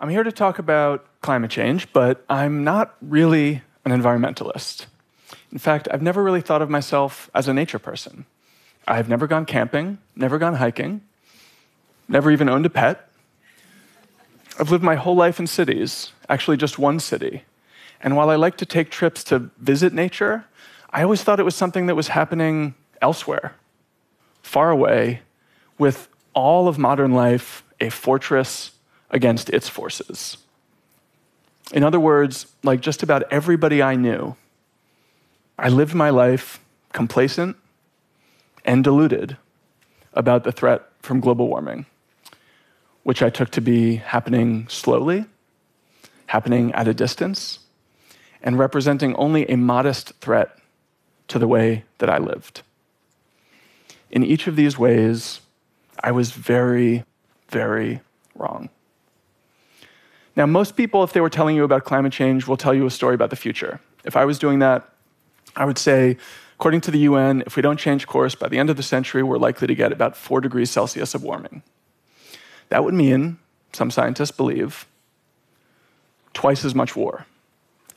I'm here to talk about climate change, but I'm not really an environmentalist. In fact, I've never really thought of myself as a nature person. I've never gone camping, never gone hiking, never even owned a pet. I've lived my whole life in cities, actually, just one city. And while I like to take trips to visit nature, I always thought it was something that was happening elsewhere, far away, with all of modern life a fortress against its forces. In other words, like just about everybody I knew, I lived my life complacent and deluded about the threat from global warming, which I took to be happening slowly, happening at a distance, and representing only a modest threat to the way that I lived. In each of these ways, I was very, very wrong. Now, most people, if they were telling you about climate change, will tell you a story about the future. If I was doing that, I would say, according to the UN, if we don't change course by the end of the century, we're likely to get about 4 degrees Celsius of warming. That would mean, some scientists believe, twice as much war,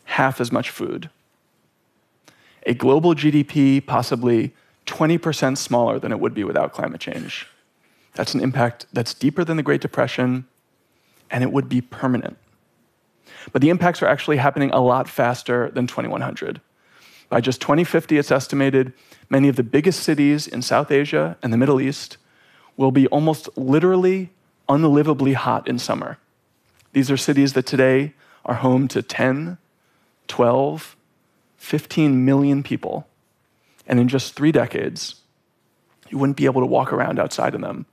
half as much food, a global GDP possibly 20% smaller than it would be without climate change. That's an impact that's deeper than the Great Depression, and it would be permanent. But the impacts are actually happening a lot faster than 2100. By just 2050, it's estimated many of the biggest cities in South Asia and the Middle East will be almost literally unlivably hot in summer. These are cities that today are home to 10, 12, 15 million people. And in just three decades, you wouldn't be able to walk around outside in them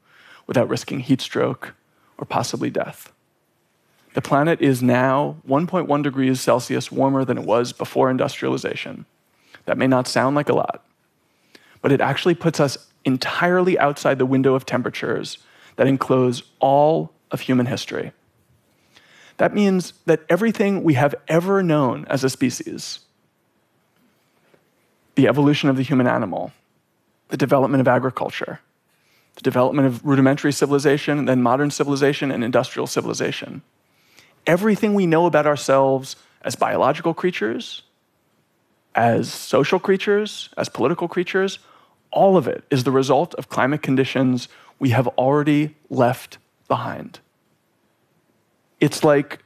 without risking heat stroke or possibly death. The planet is now 1.1 degrees Celsius warmer than it was before industrialization. That may not sound like a lot, but it actually puts us entirely outside the window of temperatures that enclose all of human history. That means that everything we have ever known as a species the evolution of the human animal, the development of agriculture, the development of rudimentary civilization, then modern civilization and industrial civilization everything we know about ourselves as biological creatures, as social creatures, as political creatures, all of it is the result of climate conditions we have already left behind. It's like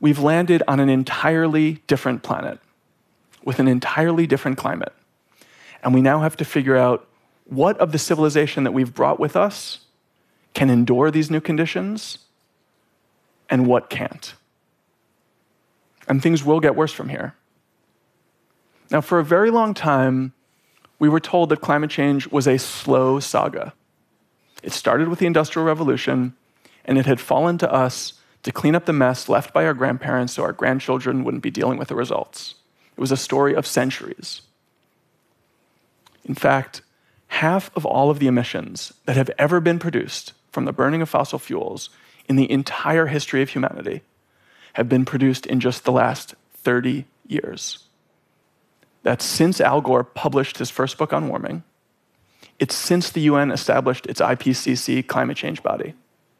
we've landed on an entirely different planet with an entirely different climate. And we now have to figure out what of the civilization that we've brought with us can endure these new conditions and what can't and things will get worse from here. Now, for a very long time, we were told that climate change was a slow saga. It started with the Industrial Revolution, and it had fallen to us to clean up the mess left by our grandparents so our grandchildren wouldn't be dealing with the results. It was a story of centuries. In fact, half of all of the emissions that have ever been produced from the burning of fossil fuels in the entire history of humanity have been produced in just the last 30 years. That's since Al Gore published his first book on warming. It's since the UN established its IPCC climate change body.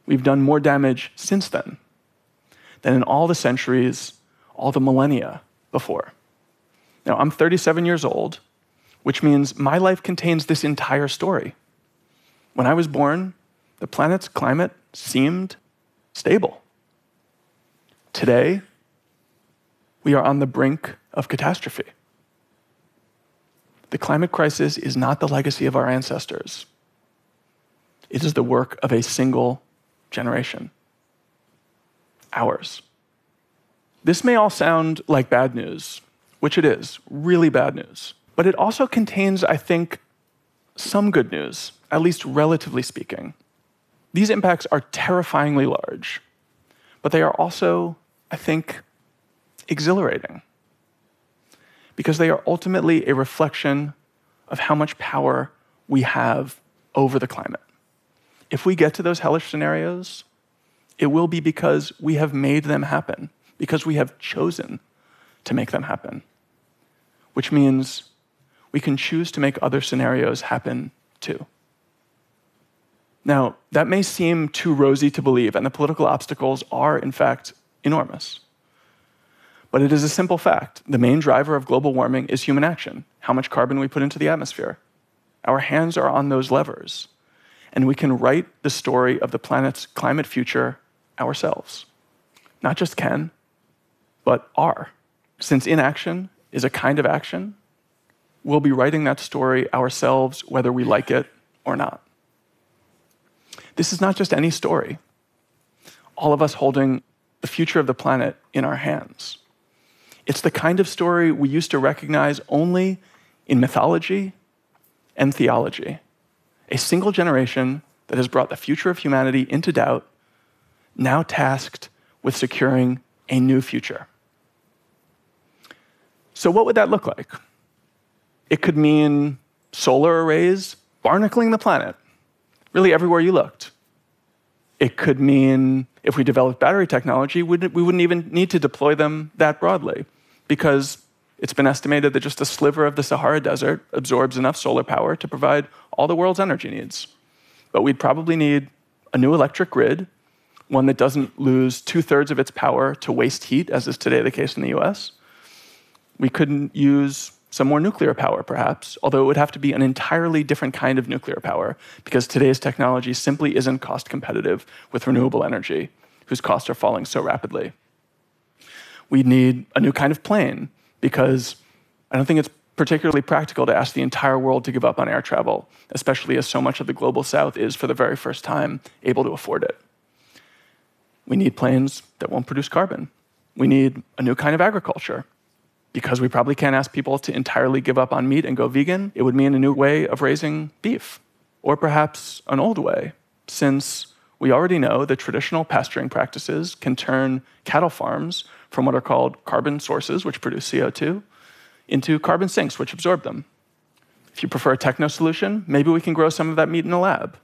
We've done more damage since then than in all the centuries, all the millennia before. Now, I'm 37 years old, which means my life contains this entire story. When I was born, the planet's climate seemed stable. Today, we are on the brink of catastrophe. The climate crisis is not the legacy of our ancestors, it is the work of a single generation ours. This may all sound like bad news, which it is, really bad news. But it also contains, I think, some good news, at least relatively speaking. These impacts are terrifyingly large, but they are also I think, exhilarating because they are ultimately a reflection of how much power we have over the climate. If we get to those hellish scenarios, it will be because we have made them happen, because we have chosen to make them happen, which means we can choose to make other scenarios happen too. Now, that may seem too rosy to believe, and the political obstacles are, in fact, enormous. But it is a simple fact. The main driver of global warming is human action, how much carbon we put into the atmosphere. Our hands are on those levers, and we can write the story of the planet's climate future ourselves. Not just can, but are. Since inaction is a kind of action, we'll be writing that story ourselves whether we like it or not. This is not just any story. All of us holding the future of the planet in our hands. It's the kind of story we used to recognize only in mythology and theology. A single generation that has brought the future of humanity into doubt, now tasked with securing a new future. So, what would that look like? It could mean solar arrays barnacling the planet, really everywhere you looked. It could mean if we developed battery technology, we wouldn't even need to deploy them that broadly because it's been estimated that just a sliver of the Sahara Desert absorbs enough solar power to provide all the world's energy needs. But we'd probably need a new electric grid, one that doesn't lose two thirds of its power to waste heat, as is today the case in the US. We couldn't use some more nuclear power, perhaps, although it would have to be an entirely different kind of nuclear power, because today's technology simply isn't cost competitive with renewable energy, whose costs are falling so rapidly. We need a new kind of plane, because I don't think it's particularly practical to ask the entire world to give up on air travel, especially as so much of the global south is, for the very first time, able to afford it. We need planes that won't produce carbon. We need a new kind of agriculture because we probably can't ask people to entirely give up on meat and go vegan, it would mean a new way of raising beef, or perhaps an old way, since we already know that traditional pasturing practices can turn cattle farms from what are called carbon sources, which produce CO2, into carbon sinks, which absorb them. If you prefer a techno solution, maybe we can grow some of that meat in a lab.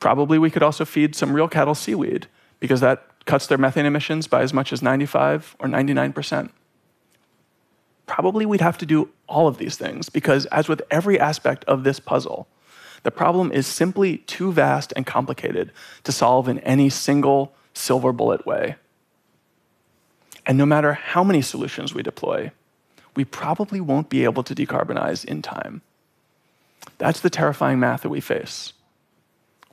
Probably we could also feed some real cattle seaweed, because that cuts their methane emissions by as much as 95 or 99 percent probably we'd have to do all of these things because, as with every aspect of this puzzle, the problem is simply too vast and complicated to solve in any single silver bullet way. And no matter how many solutions we deploy, we probably won't be able to decarbonize in time. That's the terrifying math that we face.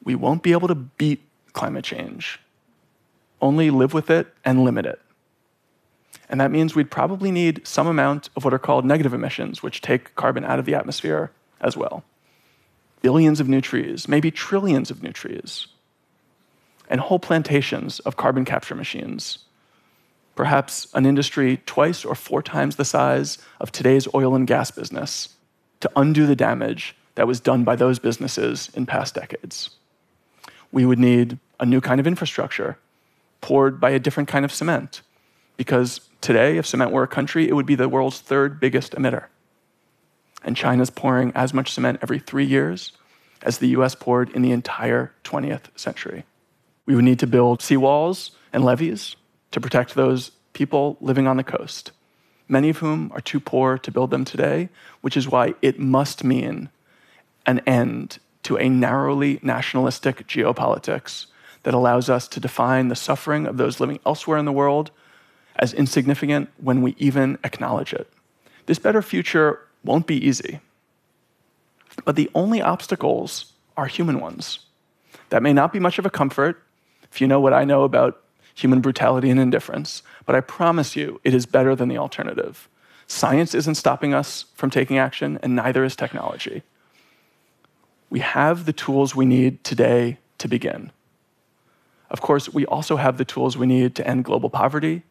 We won't be able to beat climate change, only live with it and limit it. And that means we'd probably need some amount of what are called negative emissions, which take carbon out of the atmosphere as well. Billions of new trees, maybe trillions of new trees, and whole plantations of carbon capture machines. Perhaps an industry twice or four times the size of today's oil and gas business to undo the damage that was done by those businesses in past decades. We would need a new kind of infrastructure poured by a different kind of cement because today, if cement were a country, it would be the world's third biggest emitter. And China's pouring as much cement every three years as the US poured in the entire 20th century. We would need to build seawalls and levees to protect those people living on the coast, many of whom are too poor to build them today, which is why it must mean an end to a narrowly nationalistic geopolitics that allows us to define the suffering of those living elsewhere in the world as insignificant when we even acknowledge it. This better future won't be easy. But the only obstacles are human ones. That may not be much of a comfort if you know what I know about human brutality and indifference, but I promise you it is better than the alternative. Science isn't stopping us from taking action, and neither is technology. We have the tools we need today to begin. Of course, we also have the tools we need to end global poverty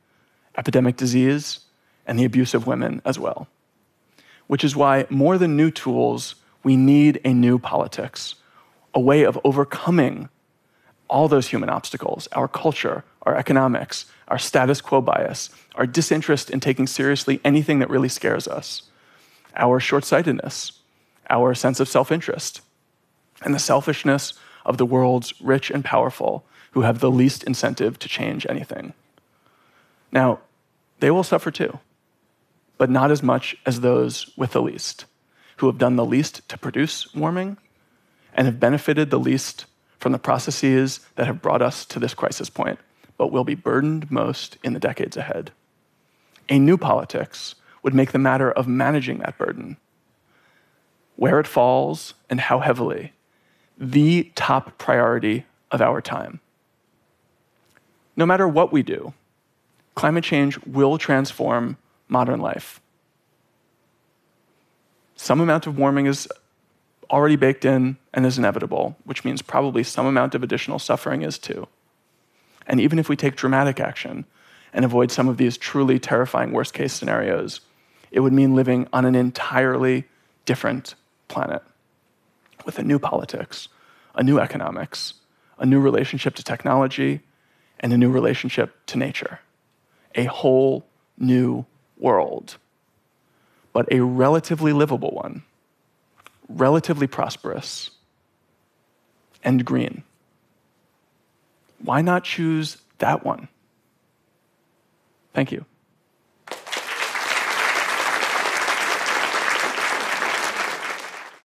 epidemic disease, and the abuse of women as well. Which is why, more than new tools, we need a new politics, a way of overcoming all those human obstacles our culture, our economics, our status quo bias, our disinterest in taking seriously anything that really scares us, our short sightedness, our sense of self interest, and the selfishness of the world's rich and powerful who have the least incentive to change anything. Now, they will suffer too, but not as much as those with the least, who have done the least to produce warming and have benefited the least from the processes that have brought us to this crisis point, but will be burdened most in the decades ahead. A new politics would make the matter of managing that burden, where it falls and how heavily, the top priority of our time. No matter what we do, climate change will transform modern life. Some amount of warming is already baked in and is inevitable, which means probably some amount of additional suffering is too. And even if we take dramatic action and avoid some of these truly terrifying worst case scenarios, it would mean living on an entirely different planet with a new politics, a new economics, a new relationship to technology, and a new relationship to nature. A whole new world, but a relatively livable one, relatively prosperous, and green. Why not choose that one? Thank you.